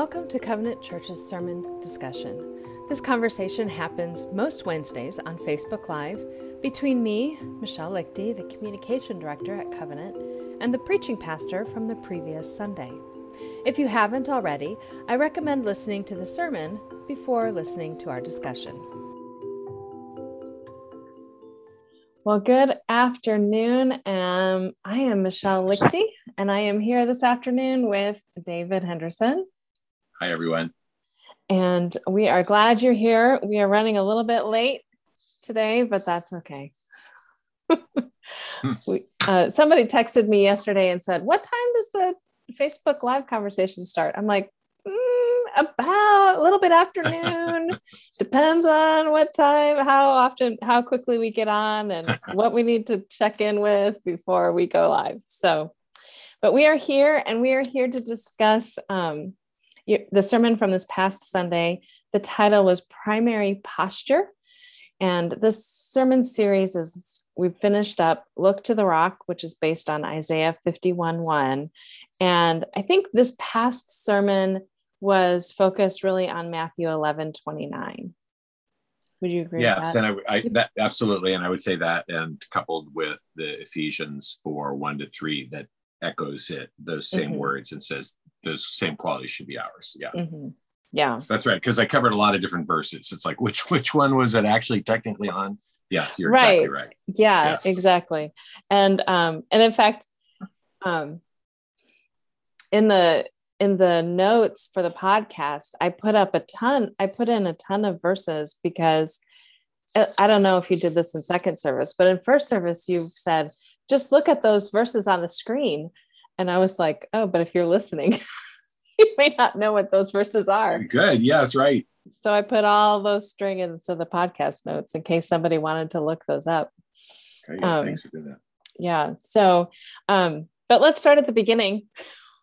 Welcome to Covenant Church's sermon discussion. This conversation happens most Wednesdays on Facebook Live between me, Michelle Lichty, the communication director at Covenant, and the preaching pastor from the previous Sunday. If you haven't already, I recommend listening to the sermon before listening to our discussion. Well, good afternoon. Um, I am Michelle Lichty, and I am here this afternoon with David Henderson. Hi, everyone. And we are glad you're here. We are running a little bit late today, but that's okay. we, uh, somebody texted me yesterday and said, What time does the Facebook Live conversation start? I'm like, mm, About a little bit afternoon. Depends on what time, how often, how quickly we get on, and what we need to check in with before we go live. So, but we are here and we are here to discuss um, the sermon from this past Sunday. The title was Primary Posture. And this sermon series is we've finished up Look to the Rock, which is based on Isaiah 51 1. And I think this past sermon was focused really on Matthew 11 29. Would you agree? Yes, and I, I that absolutely, and I would say that, and coupled with the Ephesians four one to three, that echoes it those same mm-hmm. words and says those same qualities should be ours. Yeah. Mm-hmm. Yeah. That's right. Because I covered a lot of different verses. It's like which which one was it actually technically on? Yes, you're right. exactly right. Yeah, yeah, exactly. And um, and in fact, um in the in the notes for the podcast, I put up a ton, I put in a ton of verses because uh, I don't know if you did this in second service, but in first service, you said, just look at those verses on the screen and I was like, oh, but if you're listening, you may not know what those verses are. Good. Yes, right. So I put all those string into the podcast notes in case somebody wanted to look those up. Okay, yeah, um, thanks for doing that. Yeah. So, um, but let's start at the beginning,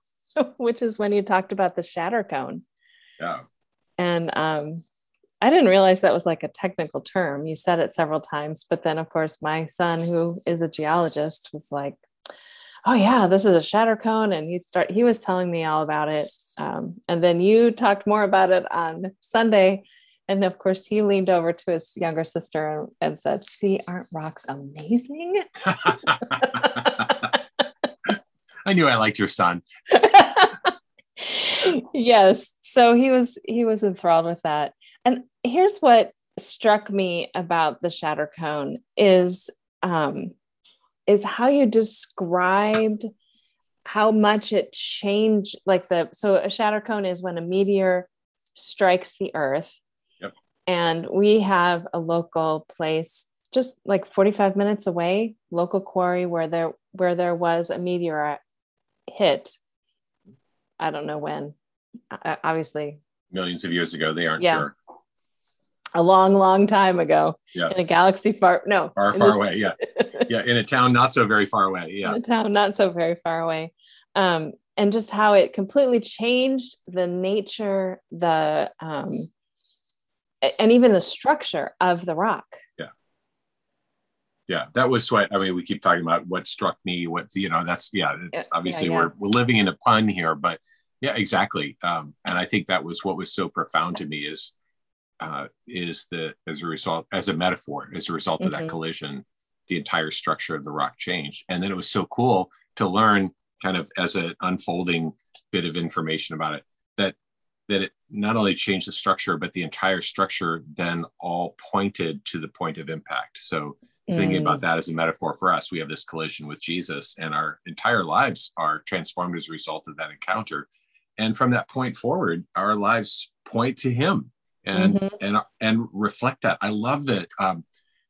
which is when you talked about the shatter cone. Yeah. And um, I didn't realize that was like a technical term. You said it several times, but then, of course, my son, who is a geologist, was like, oh yeah this is a shatter cone and he start he was telling me all about it um, and then you talked more about it on sunday and of course he leaned over to his younger sister and, and said see aren't rocks amazing? I knew i liked your son. Yes so he was he was enthralled with that and here's what struck me about the shatter cone is um, is how you described how much it changed like the so a shatter cone is when a meteor strikes the earth. Yep. and we have a local place just like 45 minutes away local quarry where there where there was a meteor hit. I don't know when. Obviously. Millions of years ago they aren't yeah. sure a long, long time ago. Yes. In a galaxy far no far, far away. Yeah. yeah. In a town not so very far away. Yeah. In a town not so very far away. Um, and just how it completely changed the nature, the um, and even the structure of the rock. Yeah. Yeah, that was what I mean. We keep talking about what struck me. What you know, that's yeah. It's obviously yeah, yeah. we're we're living in a pun here, but yeah, exactly. Um, and I think that was what was so profound to me is uh, is the as a result as a metaphor as a result of mm-hmm. that collision the entire structure of the rock changed and then it was so cool to learn kind of as an unfolding bit of information about it that that it not only changed the structure but the entire structure then all pointed to the point of impact so mm. thinking about mm. that as a metaphor for us we have this collision with jesus and our entire lives are transformed as a result of that encounter and from that point forward our lives point to him and mm-hmm. and and reflect that. I love that um,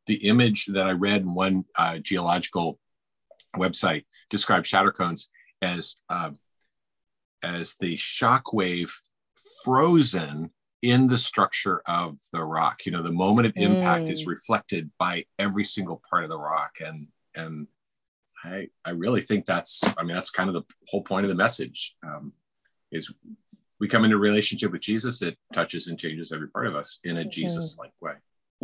the image that I read in one uh, geological website described shatter cones as uh, as the shock wave frozen in the structure of the rock. You know, the moment of impact mm. is reflected by every single part of the rock, and and I I really think that's I mean that's kind of the whole point of the message um, is we come into relationship with Jesus, it touches and changes every part of us in a mm-hmm. Jesus like way.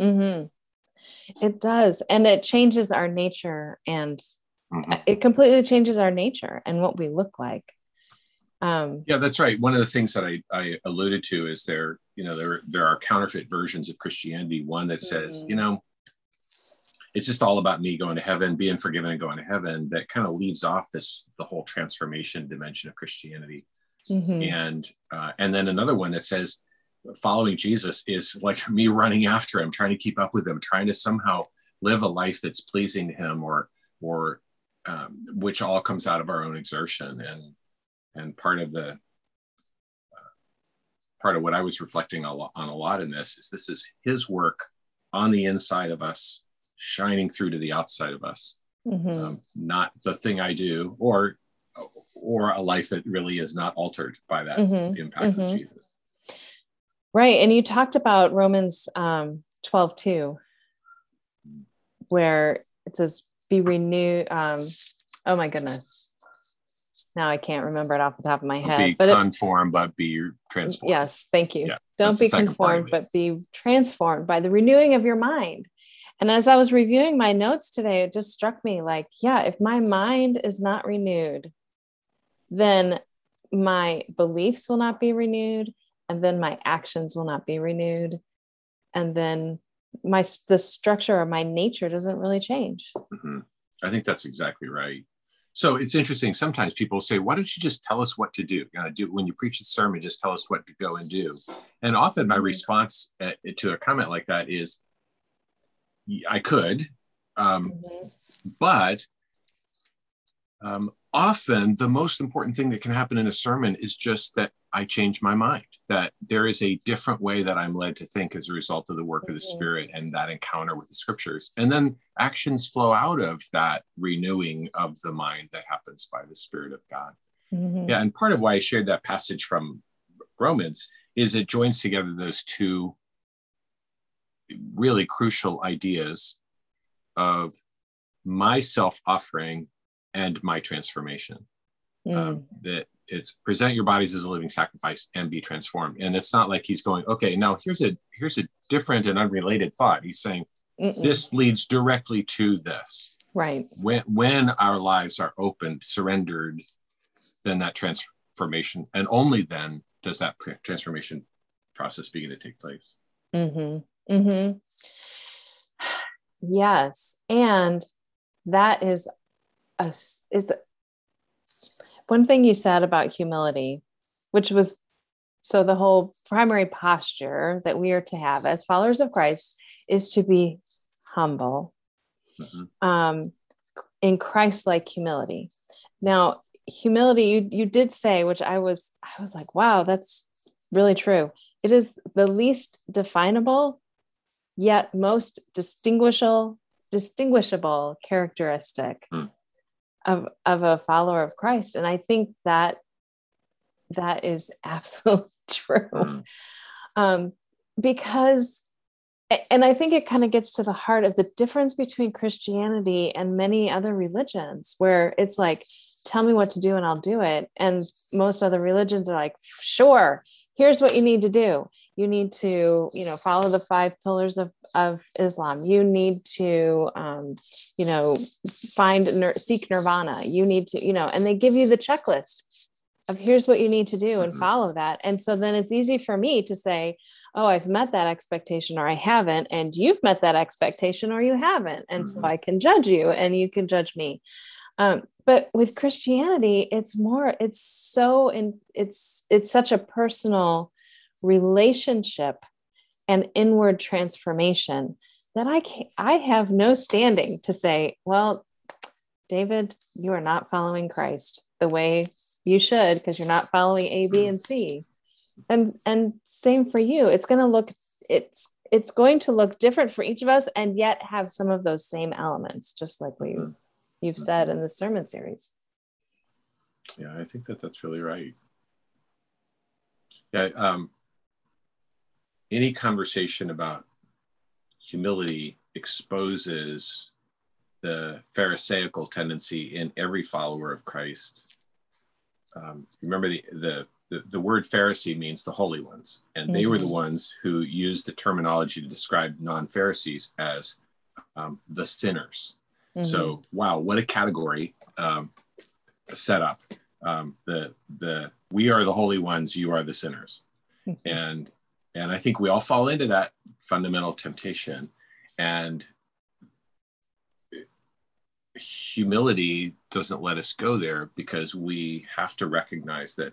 Mm-hmm. It does. And it changes our nature and mm-hmm. it completely changes our nature and what we look like. Um, yeah, that's right. One of the things that I, I alluded to is there, you know, there there are counterfeit versions of Christianity. One that says, you know, it's just all about me going to heaven, being forgiven, and going to heaven. That kind of leaves off this the whole transformation dimension of Christianity. Mm-hmm. And uh, and then another one that says following Jesus is like me running after him, trying to keep up with him, trying to somehow live a life that's pleasing to him, or or um, which all comes out of our own exertion. And and part of the uh, part of what I was reflecting on a lot in this is this is his work on the inside of us, shining through to the outside of us. Mm-hmm. Um, not the thing I do, or or a life that really is not altered by that mm-hmm. impact mm-hmm. of Jesus. Right. And you talked about Romans um, 12 2, where it says, be renewed. Um, oh my goodness. Now I can't remember it off the top of my head. Be but conformed, it, but be transformed. Yes. Thank you. Yeah, Don't be conformed, but be transformed by the renewing of your mind. And as I was reviewing my notes today, it just struck me like, yeah, if my mind is not renewed, then my beliefs will not be renewed and then my actions will not be renewed and then my the structure of my nature doesn't really change mm-hmm. i think that's exactly right so it's interesting sometimes people say why don't you just tell us what to do uh, do when you preach the sermon just tell us what to go and do and often my mm-hmm. response at, uh, to a comment like that is i could um, mm-hmm. but um, often the most important thing that can happen in a sermon is just that I change my mind, that there is a different way that I'm led to think as a result of the work of the mm-hmm. Spirit and that encounter with the scriptures. And then actions flow out of that renewing of the mind that happens by the Spirit of God. Mm-hmm. Yeah. And part of why I shared that passage from Romans is it joins together those two really crucial ideas of my self offering and my transformation. Mm. Um, that it's present your bodies as a living sacrifice and be transformed. And it's not like he's going, okay, now here's a here's a different and unrelated thought. He's saying Mm-mm. this leads directly to this. Right. When when our lives are opened, surrendered, then that transformation, and only then does that transformation process begin to take place. Mm-hmm. Mm-hmm. Yes, and that is a, is one thing you said about humility, which was so the whole primary posture that we are to have as followers of Christ is to be humble mm-hmm. um, in Christ-like humility. Now, humility, you you did say, which I was I was like, wow, that's really true. It is the least definable, yet most distinguishable distinguishable characteristic mm of of a follower of Christ. And I think that that is absolutely true. Mm. Um, because and I think it kind of gets to the heart of the difference between Christianity and many other religions, where it's like, tell me what to do and I'll do it. And most other religions are like, sure, here's what you need to do you need to you know follow the five pillars of, of islam you need to um, you know find seek nirvana you need to you know and they give you the checklist of here's what you need to do and mm-hmm. follow that and so then it's easy for me to say oh i've met that expectation or i haven't and you've met that expectation or you haven't and mm-hmm. so i can judge you and you can judge me um, but with christianity it's more it's so in it's it's such a personal relationship and inward transformation that I can't. I have no standing to say, well, David, you are not following Christ the way you should because you're not following A, B, and C. And and same for you. It's going to look it's it's going to look different for each of us and yet have some of those same elements, just like we mm-hmm. you've said in the sermon series. Yeah, I think that that's really right. Yeah, um, any conversation about humility exposes the Pharisaical tendency in every follower of Christ. Um, remember the, the, the the word Pharisee means the holy ones, and mm-hmm. they were the ones who used the terminology to describe non-Pharisees as um, the sinners. Mm-hmm. So, wow, what a category um, set up. um, the the we are the holy ones, you are the sinners, mm-hmm. and and I think we all fall into that fundamental temptation, and humility doesn't let us go there because we have to recognize that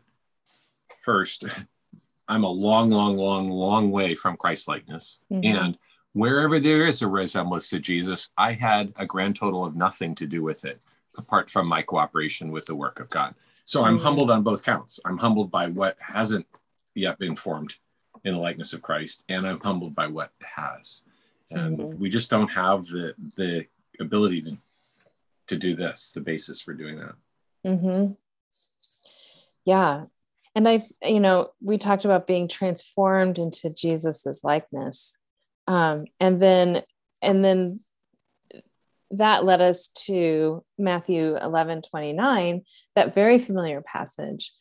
first i'm a long long long long way from christ likeness. Mm-hmm. and wherever there is a resemblance to jesus i had a grand total of nothing to do with it apart from my cooperation with the work of god. So i'm mm-hmm. humbled on both counts. I'm humbled by what hasn't yet been formed in the likeness of christ and i'm humbled by what has and mm-hmm. we just don't have the the ability to to do this the basis for doing that mm-hmm. yeah and i you know we talked about being transformed into jesus's likeness um, and then and then that led us to matthew 11 29 that very familiar passage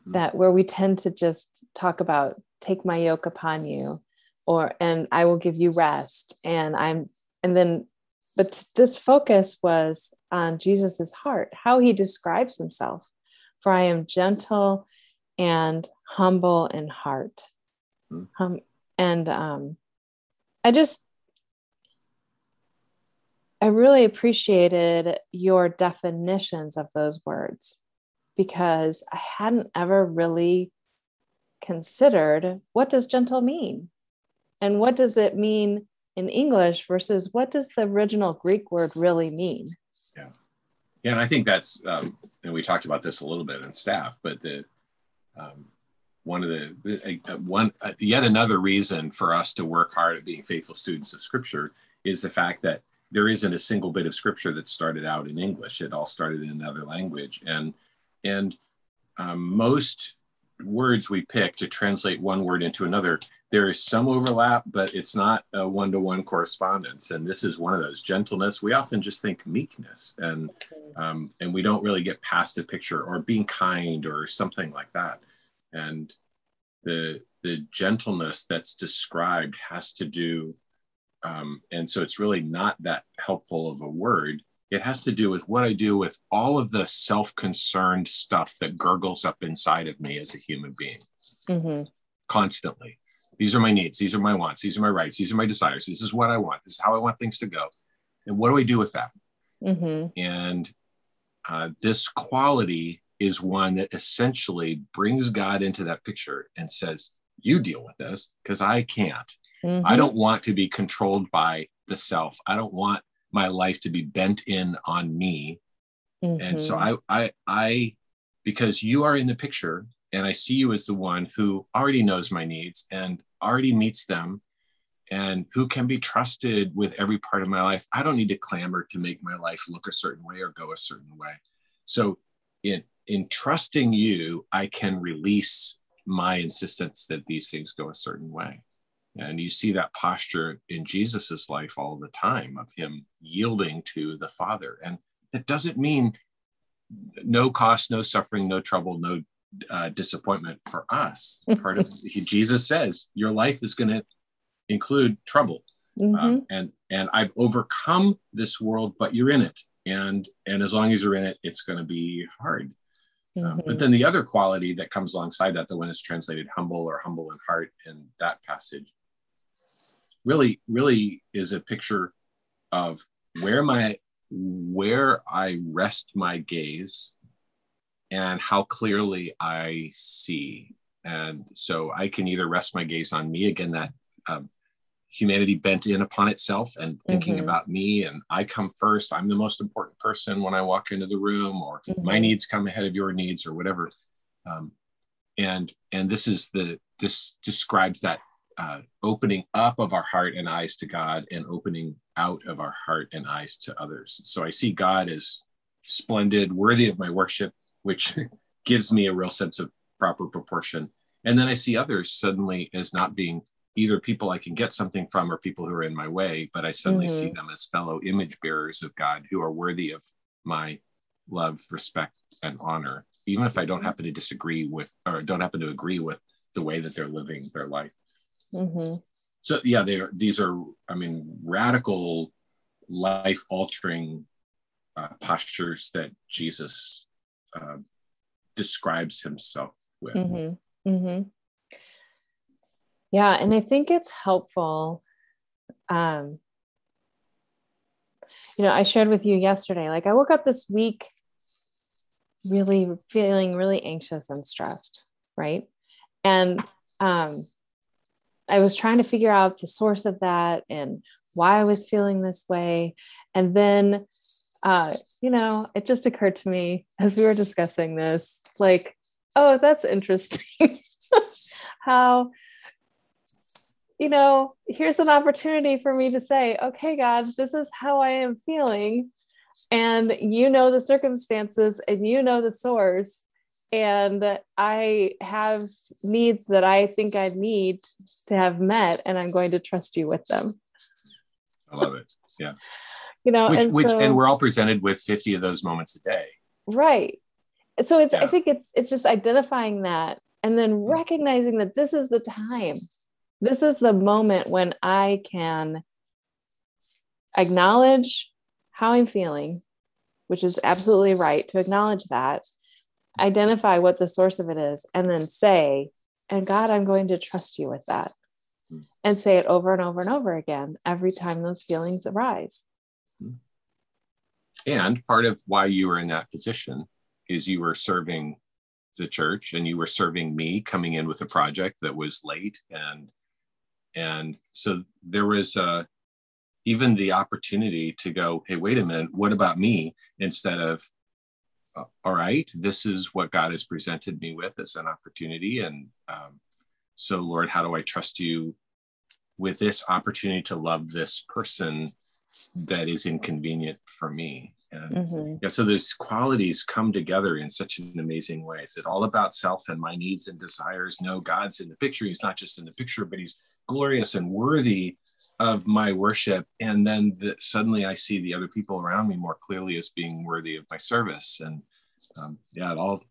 mm-hmm. that where we tend to just talk about take my yoke upon you or and i will give you rest and i'm and then but this focus was on Jesus's heart, how he describes himself. For I am gentle and humble in heart. Mm. Um, and um, I just, I really appreciated your definitions of those words because I hadn't ever really considered what does gentle mean and what does it mean in English versus what does the original Greek word really mean? Yeah. Yeah. And I think that's, um, and we talked about this a little bit in staff, but the, um, one of the, the uh, one uh, yet another reason for us to work hard at being faithful students of scripture is the fact that there isn't a single bit of scripture that started out in english it all started in another language and and um, most words we pick to translate one word into another, there is some overlap, but it's not a one to one correspondence. And this is one of those gentleness. We often just think meekness, and um, and we don't really get past a picture or being kind or something like that. And the the gentleness that's described has to do, um, and so it's really not that helpful of a word it has to do with what I do with all of the self concerned stuff that gurgles up inside of me as a human being mm-hmm. constantly. These are my needs. These are my wants. These are my rights. These are my desires. This is what I want. This is how I want things to go. And what do I do with that? Mm-hmm. And uh, this quality is one that essentially brings God into that picture and says, You deal with this because I can't. Mm-hmm. I don't want to be controlled by the self. I don't want my life to be bent in on me mm-hmm. and so mm-hmm. I, I i because you are in the picture and i see you as the one who already knows my needs and already meets them and who can be trusted with every part of my life i don't need to clamor to make my life look a certain way or go a certain way so in in trusting you i can release my insistence that these things go a certain way and you see that posture in Jesus's life all the time of him yielding to the Father. And that doesn't mean no cost, no suffering, no trouble, no uh, disappointment for us. Part of Jesus says your life is going to include trouble, mm-hmm. um, and and I've overcome this world, but you're in it, and and as long as you're in it, it's going to be hard. Um, mm-hmm. Um, but then the other quality that comes alongside that, the one that's translated humble or humble in heart in that passage, really really is a picture of where my where I rest my gaze and how clearly I see. And so I can either rest my gaze on me again, that um, humanity bent in upon itself and thinking mm-hmm. about me, and I come first. I'm the most important person when I walk into the room, or mm-hmm. my needs come ahead of your needs, or whatever. Um, and and this is the this describes that uh, opening up of our heart and eyes to God and opening out of our heart and eyes to others. So I see God as splendid, worthy of my worship, which gives me a real sense of proper proportion. And then I see others suddenly as not being either people I can get something from or people who are in my way, but I suddenly mm-hmm. see them as fellow image bearers of God who are worthy of my love, respect, and honor, even if I don't happen to disagree with or don't happen to agree with the way that they're living their life. Mm-hmm. So yeah, they are. These are, I mean, radical, life-altering uh, postures that Jesus uh, describes himself with. Mm-hmm. Mm-hmm. Yeah, and I think it's helpful. Um, you know, I shared with you yesterday, like I woke up this week really feeling really anxious and stressed, right? And um, I was trying to figure out the source of that and why I was feeling this way. And then, uh, you know, it just occurred to me as we were discussing this, like, oh, that's interesting. How, you know, here's an opportunity for me to say, okay, God, this is how I am feeling. And you know the circumstances and you know the source and I have needs that I think I need to have met, and I'm going to trust you with them. I love it. Yeah. you know, which, and, which so, and we're all presented with 50 of those moments a day. Right. So it's, Yeah. I think it's, it's just identifying that and then recognizing that this is the time. This is the moment when I can acknowledge how I'm feeling, which is absolutely right to acknowledge that, identify what the source of it is, and then say, and God, I'm going to trust you with that. Mm. And say it over and over and over again every time those feelings arise. And part of why you were in that position is you were serving the church and you were serving me coming in with a project that was late and and so there was uh even the opportunity to go hey wait a minute what about me instead of all right this is what god has presented me with as an opportunity and um, so lord how do i trust you with this opportunity to love this person that is inconvenient for me and Mhm. yeah, so those qualities come together in such an amazing way. Is it all about self and my needs and desires? No, God's in the picture. He's not just in the picture, but he's glorious and worthy of my worship. And then the, suddenly I see the other people around me more clearly as being worthy of my service. And um, yeah, it all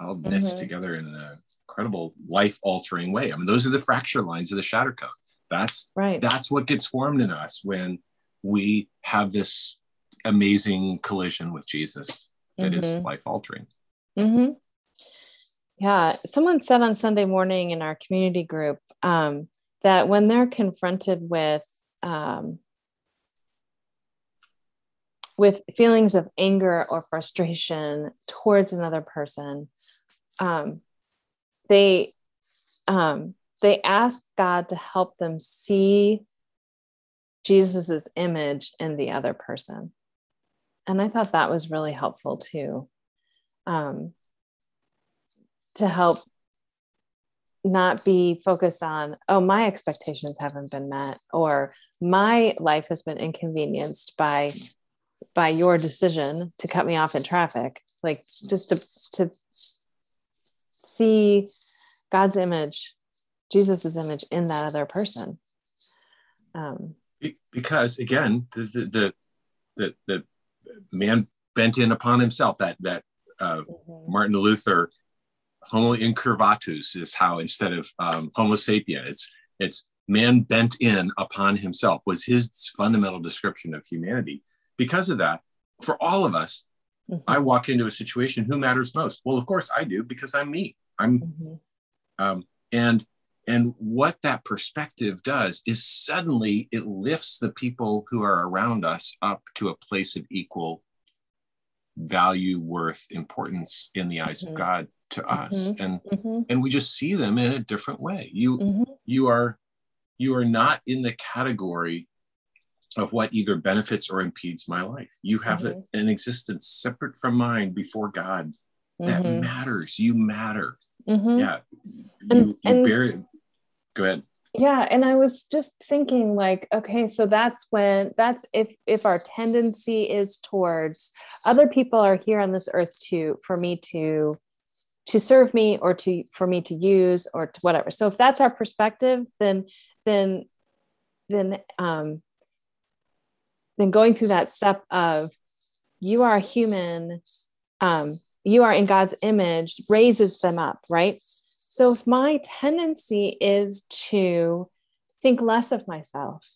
all knits Mhm. together in an incredible life altering way. I mean, those are the fracture lines of the shatter cone. That's Right. that's what gets formed in us when we have this amazing collision with Jesus that is Mhm. life altering. hmm Yeah, someone said on Sunday morning in our community group um, that when they're confronted with um, with feelings of anger or frustration towards another person, um, they um, they ask God to help them see Jesus's image in the other person, and I thought that was really helpful too. Um, to help not be focused on, oh, my expectations haven't been met, or my life has been inconvenienced by by your decision to cut me off in traffic. Like just to to see God's image, Jesus's image in that other person. Um, Because again, the the the, the, the man bent in upon himself. That that uh, Martin Luther homo incurvatus is how instead of um, homo sapien it's it's man bent in upon himself was his fundamental description of humanity because of that for all of us Mhm. i walk into a situation who matters most well of course i do because i'm me i'm Mhm. um, and and what that perspective does is suddenly it lifts the people who are around us up to a place of equal value worth importance in the eyes Mhm. of god to us. And Mhm. and we just see them in a different way. You Mhm. you are you are not in the category of what either benefits or impedes my life. You have a- an existence separate from mine before god that Mhm. matters. You matter. Yeah. And- you, you and- bear it go ahead. Yeah and i was just thinking like okay so that's when that's if if our tendency is towards other people are here on this earth to for me to to serve me or to for me to use or to whatever. So if that's our perspective then then then um then going through that step of you are a human um you are in god's image raises them up right so if my tendency is to think less of myself,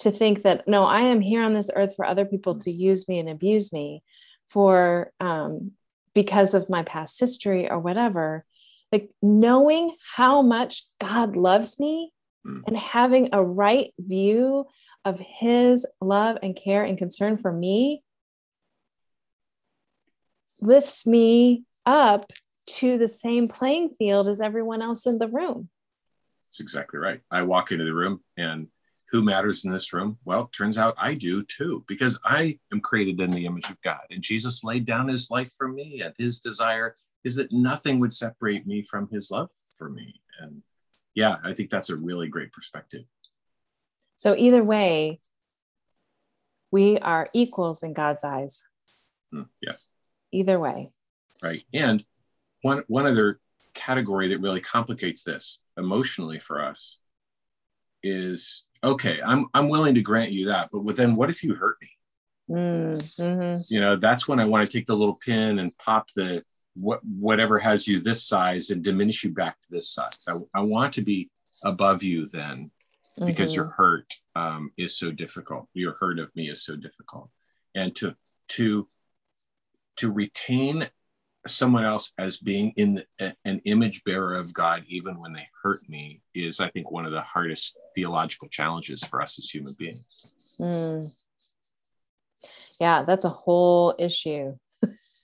to think that no, I am here on this earth for other people to use me and abuse me, for um, because of my past history or whatever. Like knowing how much God loves me mm. and having a right view of his love and care and concern for me lifts me up to the same playing field as everyone else in the room. That's exactly right. I walk into the room and who matters in this room? Well, turns out I do too, because I am created in the image of God. And Jesus laid down his life for me, and his desire is that nothing would separate me from his love for me. And yeah, I think that's a really great perspective. So, either way, we are equals in God's eyes. Mm, yes. Either way. Right. And one, one other category that really complicates this emotionally for us is okay, I'm, I'm willing to grant you that, but then what if you hurt me? Mm-hmm. You know, that's when I want to take the little pin and pop the what whatever has you this size and diminish you back to this size. I, I want to be above you then because mm-hmm. your hurt um, is so difficult. Your hurt of me is so difficult, and to to to retain someone else as being in the, an image bearer of God, even when they hurt me, is I think one of the hardest theological challenges for us as human beings. Mm. Yeah, that's a whole issue.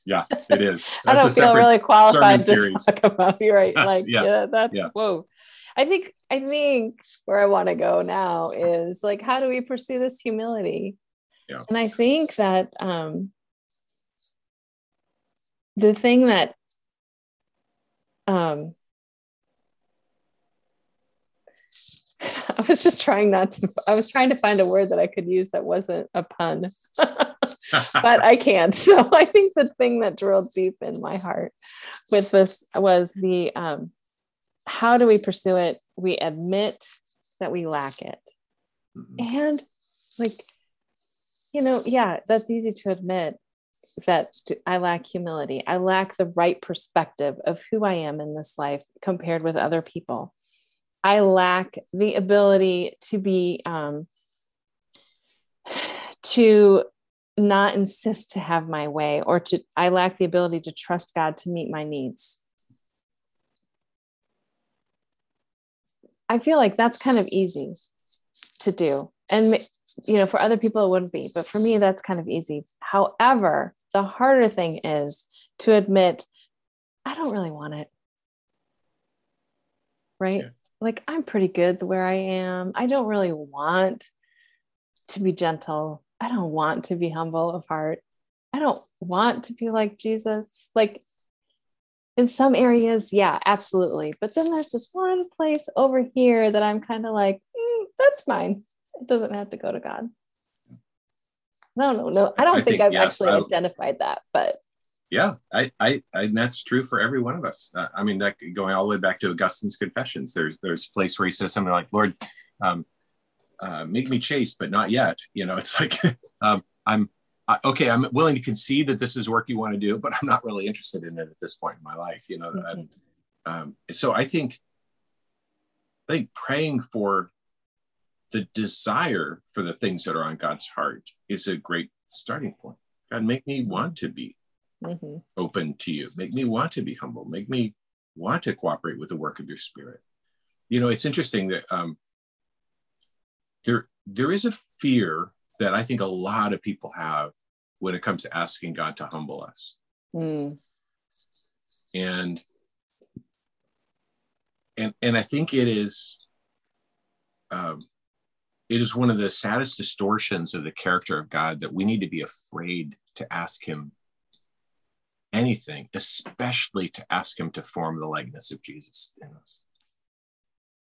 yeah, it is. I don't feel really qualified to series. talk about. You're right. Like, yeah, yeah that's yeah. whoa. I think I think where I want to go now is like, how do we pursue this humility? Yeah. And I think that um, the thing that um, I was just trying not to, I was trying to find a word that I could use that wasn't a pun, but I can't. So I think the thing that drilled deep in my heart with this was the um, how do we pursue it? We admit that we lack it. Mm-hmm. And like, you know, yeah, that's easy to admit that I lack humility. I lack the right perspective of who I am in this life compared with other people. I lack the ability to be, um, to not insist to have my way or to, I lack the ability to trust God to meet my needs. I feel like that's kind of easy to do. And, you know, for other people, it wouldn't be, but for me, that's kind of easy. However, the harder thing is to admit, I don't really want it. Right? Yeah. Like, I'm pretty good where I am. I don't really want to be gentle. I don't want to be humble of heart. I don't want to be like Jesus. Like, in some areas, yeah, absolutely. But then there's this one place over here that I'm kind of like, mm, that's mine. It doesn't have to go to God. No, no, no. I don't I think, think, I've yes, actually I, identified that, but yeah, I, I, I, and that's true for every one of us. Uh, I mean, that going all the way back to Augustine's Confessions. There's, there's a place where he says something like, "Lord, um, uh, make me chaste, but not yet." You know, it's like, um, I'm okay. I'm willing to concede that this is work you want to do, but I'm not really interested in it at this point in my life. You know, mm-hmm. um, so I think, I think praying for the desire for the things that are on God's heart is a great starting point. God, make me want to be mm-hmm. open to you. Make me want to be humble. Make me want to cooperate with the work of your spirit. You know, it's interesting that um, there there is a fear that I think a lot of people have when it comes to asking God to humble us. Mm. And and and I think it is um, it is one of the saddest distortions of the character of God that we need to be afraid to ask Him anything, especially to ask Him to form the likeness of Jesus in us.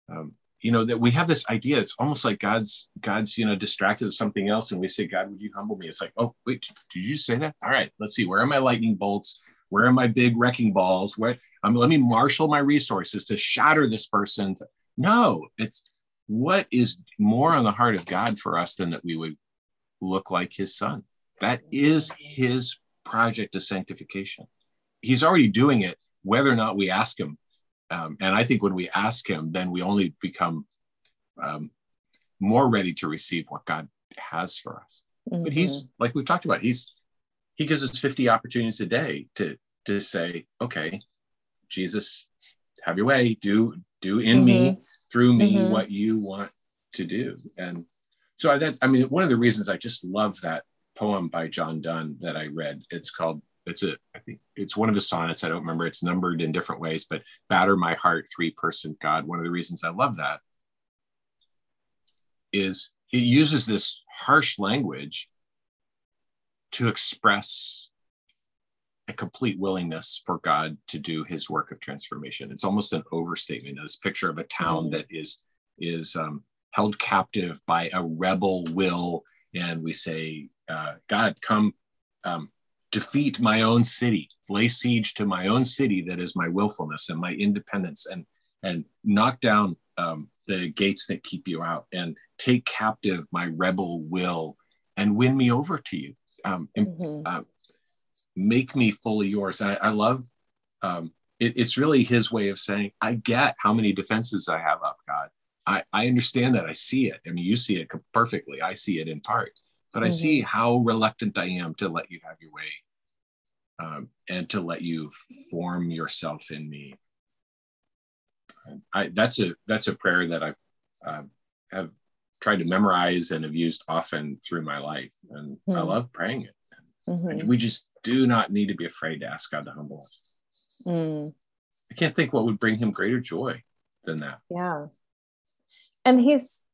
Um, you know that we have this idea it's almost like god's god's you know distracted with something else and we say god would you humble me? It's like oh wait did you say that? All right let's see where are my lightning bolts? Where are my big wrecking balls? Where um, let me marshal my resources to shatter this person no it's what is more on the heart of God for us than that we would look like his son? That is his project of sanctification. He's already doing it, whether or not we ask him. Um, and I think when we ask him, then we only become um, more ready to receive what God has for us. Mm-hmm. But he's like we've talked about, he's he gives us 50 opportunities a day to to say, okay, Jesus, have your way. Do do in mm-hmm. me, through me, mm-hmm. what you want to do. And so that's, I mean, one of the reasons I just love that poem by John Donne that I read. It's called, it's a, I think it's one of his sonnets. I don't remember. It's numbered in different ways, but Batter My Heart, Three Person God. One of the reasons I love that is it uses this harsh language to express a complete willingness for God to do his work of transformation. It's almost an overstatement. This picture of a town mm-hmm. that is is um, held captive by a rebel will, and we say, uh, God, come um, defeat my own city, lay siege to my own city that is my willfulness and my independence, and and knock down um, the gates that keep you out, and take captive my rebel will, and win me over to you. Um, mm-hmm. uh, make me fully yours. I, I love um, it, it's really his way of saying, I get how many defenses I have up, God. I, I understand that. I see it. I mean, you see it perfectly. I see it in part, but mm-hmm. I see how reluctant I am to let you have your way um, and to let you form yourself in me. I, that's a that's a prayer that I've uh, have tried to memorize and have used often through my life, and mm-hmm. I love praying it. Mm-hmm. We just do not need to be afraid to ask God to humble us. Mm. I can't think what would bring him greater joy than that. Yeah. And he's,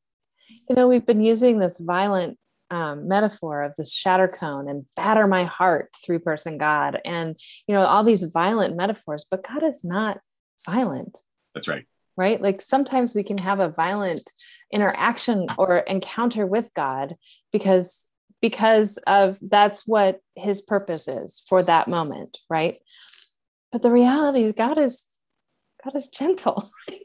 you know, we've been using this violent um, metaphor of this shatter cone and batter my heart three person God and, you know, all these violent metaphors, but God is not violent. That's right. Right. Like sometimes we can have a violent interaction or encounter with God because because of that's what his purpose is for that moment right? But the reality is god is god is gentle.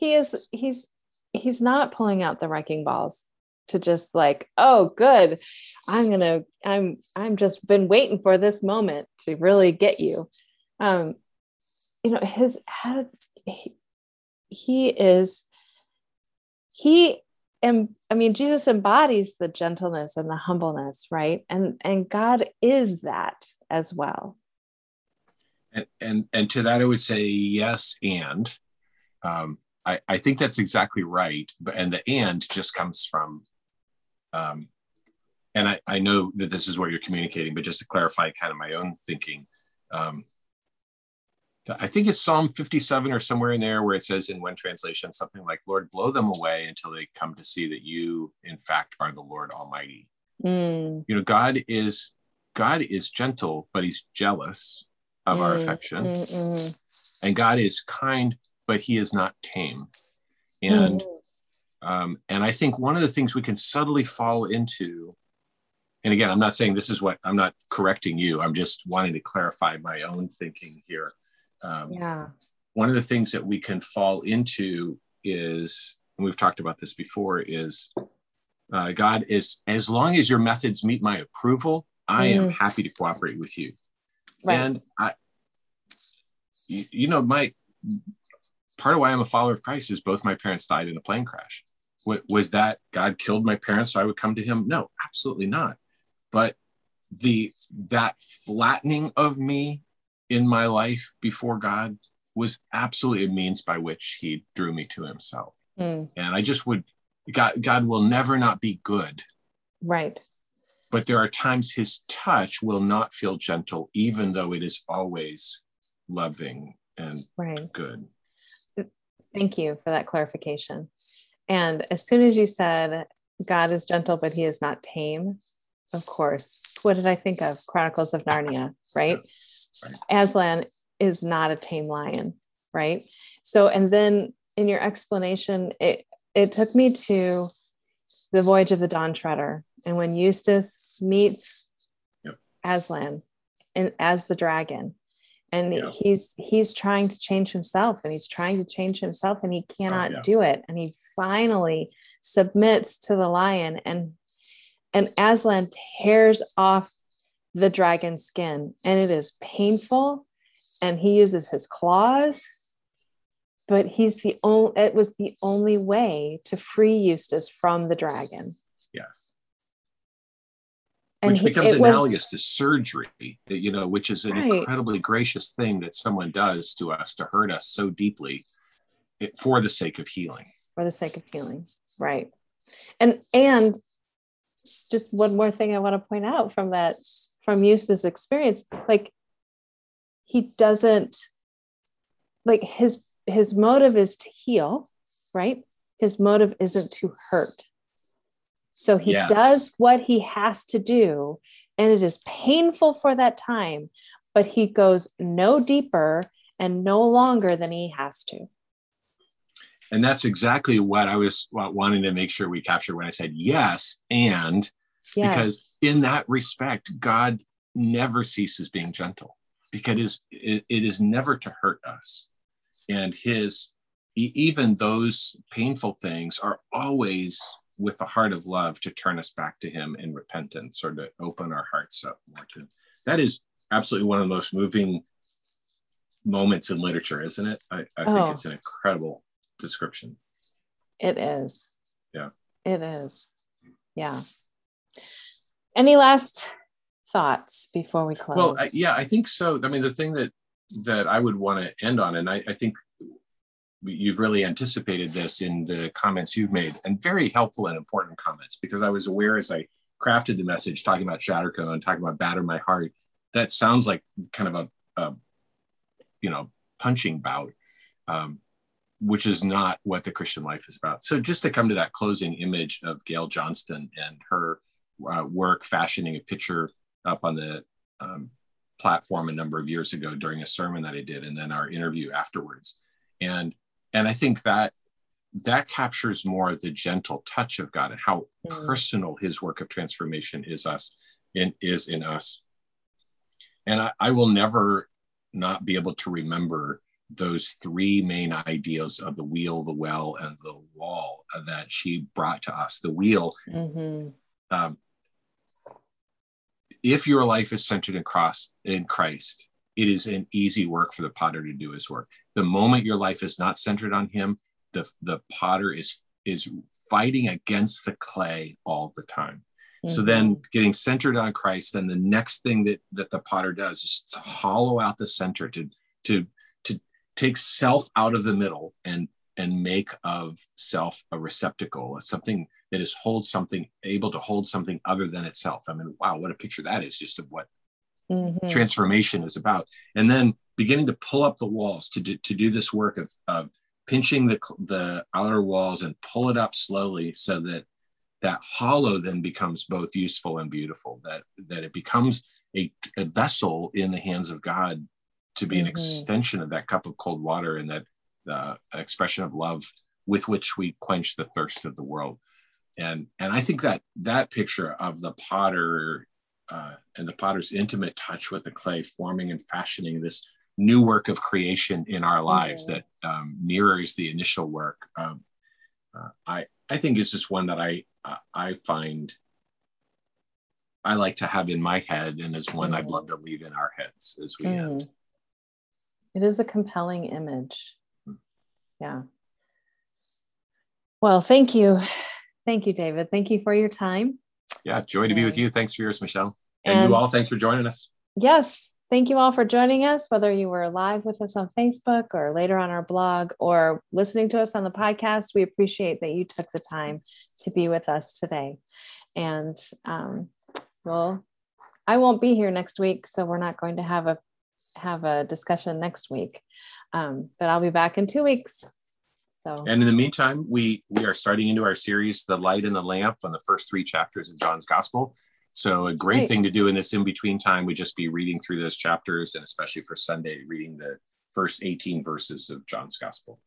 He is he's he's not pulling out the wrecking balls to just like oh good. I'm gonna i'm i'm just been waiting for this moment to really get you. Um you know his he, he is he and I mean, Jesus embodies the gentleness and the humbleness, right? And and God is that as well. And and, and to that, I would say yes, and um, I, I think that's exactly right. But and the and just comes from, um, and I, I know that this is what you're communicating, but just to clarify, kind of my own thinking. Um, I think it's Psalm 57 or somewhere in there where it says in one translation something like, Lord, blow them away until they come to see that you, in fact, are the Lord Almighty. Mm. You know, God is God is gentle, but he's jealous of mm. our affection. Mm-mm. And God is kind, but he is not tame. And mm. um, and I think one of the things we can subtly fall into, and again, I'm not saying this is what I'm not correcting you. I'm just wanting to clarify my own thinking here um, yeah. One of the things that we can fall into is, and we've talked about this before, is uh, God is, as long as your methods meet my approval, I mm. am happy to cooperate with you. Right. And I, you, you know, my part of why I'm a follower of Christ is both my parents died in a plane crash. was that God killed my parents so I would come to Him? No, absolutely not. But the that flattening of me in my life before God was absolutely a means by which he drew me to himself. Mm. And I just would God God will never not be good. Right. But there are times his touch will not feel gentle even though it is always loving and right. good. Thank you for that clarification. And as soon as you said God is gentle but he is not tame, of course, what did I think of? Chronicles of Narnia, right? Right. Aslan is not a tame lion, right? So, and then in your explanation, it it took me to the voyage of the Dawn Treader, and when Eustace meets yep. Aslan and as the dragon, and yeah. he's he's trying to change himself, and he's trying to change himself, and he oh, cannot oh, yeah. do it, and he finally submits to the lion, and and Aslan tears off the dragon's skin and it is painful and he uses his claws but he's the only it was the only way to free eustace from the dragon yes and which he, becomes analogous was, to surgery, you know, which is an right. incredibly gracious thing that someone does to us to hurt us so deeply for the sake of healing. For the sake of healing, right? And and just one more thing I want to point out from that from Eustace's experience, like he doesn't like his his motive is to heal, right? His motive isn't to hurt. So he yes. does what he has to do, and it is painful for that time, but he goes no deeper and no longer than he has to. And that's exactly what I was wanting to make sure we capture when I said yes. And yes. because in that respect, God never ceases being gentle because it is never to hurt us. And his, even those painful things are always with the heart of love to turn us back to him in repentance or to open our hearts up more to him. That is absolutely one of the most moving moments in literature, isn't it? I, I oh. think it's an incredible description. It is. Yeah. It is. Yeah. Any last thoughts before we close? Well, I, yeah, I think so. I mean, the thing that that I would want to end on, and I, I think you've really anticipated this in the comments you've made and very helpful and important comments because I was aware as I crafted the message talking about shatter cone and talking about batter my heart that sounds like kind of a, a you know punching bout um, which is not what the Christian life is about. So just to come to that closing image of Gail Johnston and her uh, work fashioning a picture up on the um, platform a number of years ago during a sermon that I did and then our interview afterwards. And and i think that that captures more the gentle touch of god and how mm. personal his work of transformation is us in is in us and I, I will never not be able to remember those three main ideas of the wheel, the well, and the wall that she brought to us. The wheel, mm-hmm. um, if your life is centered in cross in Christ, it is an easy work for the potter to do his work. The moment your life is not centered on him, the, the potter is is fighting against the clay all the time. Mm-hmm. So then getting centered on Christ, then the next thing that, that the potter does is to hollow out the center, to to to take self out of the middle and and make of self a receptacle, something that is hold something, able to hold something other than itself. I mean, wow, what a picture that is just of what mm-hmm. transformation is about. And then beginning to pull up the walls to do, to do this work of, of pinching the, the outer walls and pull it up slowly so that that hollow then becomes both useful and beautiful, that, that it becomes a, a vessel in the hands of God to be mm-hmm. an extension of that cup of cold water and that uh, expression of love with which we quench the thirst of the world and and i think that that picture of the potter uh, and the potter's intimate touch with the clay, forming and fashioning this new work of creation in our lives mm-hmm. that um, mirrors the initial work. Um, uh, I I think is just one that I uh, I find I like to have in my head, and is one mm. I'd love to leave in our heads as we mm. end. It is a compelling image. Mm. Yeah. Well, thank you. Thank you, David. Thank you for your time. Yeah, joy to be with you. Thanks for yours, Michelle. And, and you all, thanks for joining us. Yes. Thank you all for joining us, whether you were live with us on Facebook or later on our blog or listening to us on the podcast. We appreciate that you took the time to be with us today. And um, well, I won't be here next week, so we're not going to have a have a discussion next week. Um, but I'll be back in two weeks. So and in the meantime, we we are starting into our series, The Light and the Lamp, on the first three chapters of John's Gospel. So a great, great. thing to do in this in between time would just be reading through those chapters, and especially for Sunday, reading the first 18 verses of John's Gospel.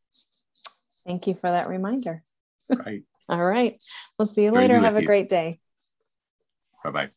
Thank you for that reminder. Right. All right. We'll see you later. Have a you. great day. Bye bye.